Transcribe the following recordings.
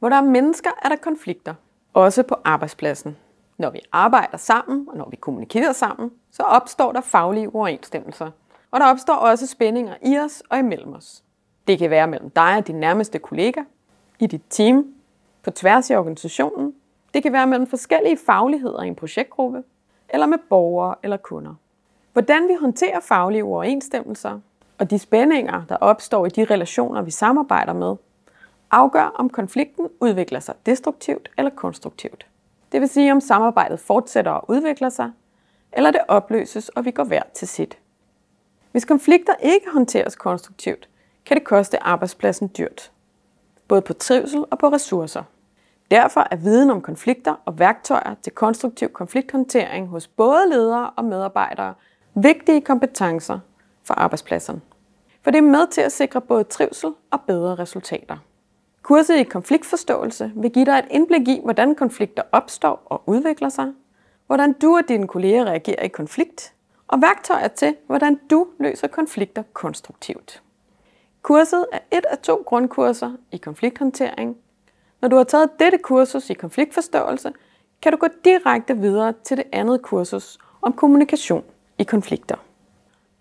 Hvor der er mennesker, er der konflikter. Også på arbejdspladsen. Når vi arbejder sammen, og når vi kommunikerer sammen, så opstår der faglige uoverensstemmelser. Og der opstår også spændinger i os og imellem os. Det kan være mellem dig og din nærmeste kollega, i dit team, på tværs i organisationen. Det kan være mellem forskellige fagligheder i en projektgruppe, eller med borgere eller kunder. Hvordan vi håndterer faglige uoverensstemmelser og de spændinger, der opstår i de relationer, vi samarbejder med, afgør, om konflikten udvikler sig destruktivt eller konstruktivt. Det vil sige, om samarbejdet fortsætter og udvikler sig, eller det opløses, og vi går hver til sit. Hvis konflikter ikke håndteres konstruktivt, kan det koste arbejdspladsen dyrt. Både på trivsel og på ressourcer. Derfor er viden om konflikter og værktøjer til konstruktiv konflikthåndtering hos både ledere og medarbejdere vigtige kompetencer for arbejdspladserne. For det er med til at sikre både trivsel og bedre resultater. Kurset i konfliktforståelse vil give dig et indblik i, hvordan konflikter opstår og udvikler sig, hvordan du og dine kolleger reagerer i konflikt, og værktøjer til, hvordan du løser konflikter konstruktivt. Kurset er et af to grundkurser i konflikthåndtering. Når du har taget dette kursus i konfliktforståelse, kan du gå direkte videre til det andet kursus om kommunikation i konflikter.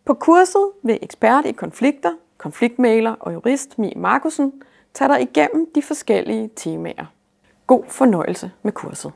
På kurset vil ekspert i konflikter, konfliktmaler og jurist Mie Markusen tage dig igennem de forskellige temaer. God fornøjelse med kurset.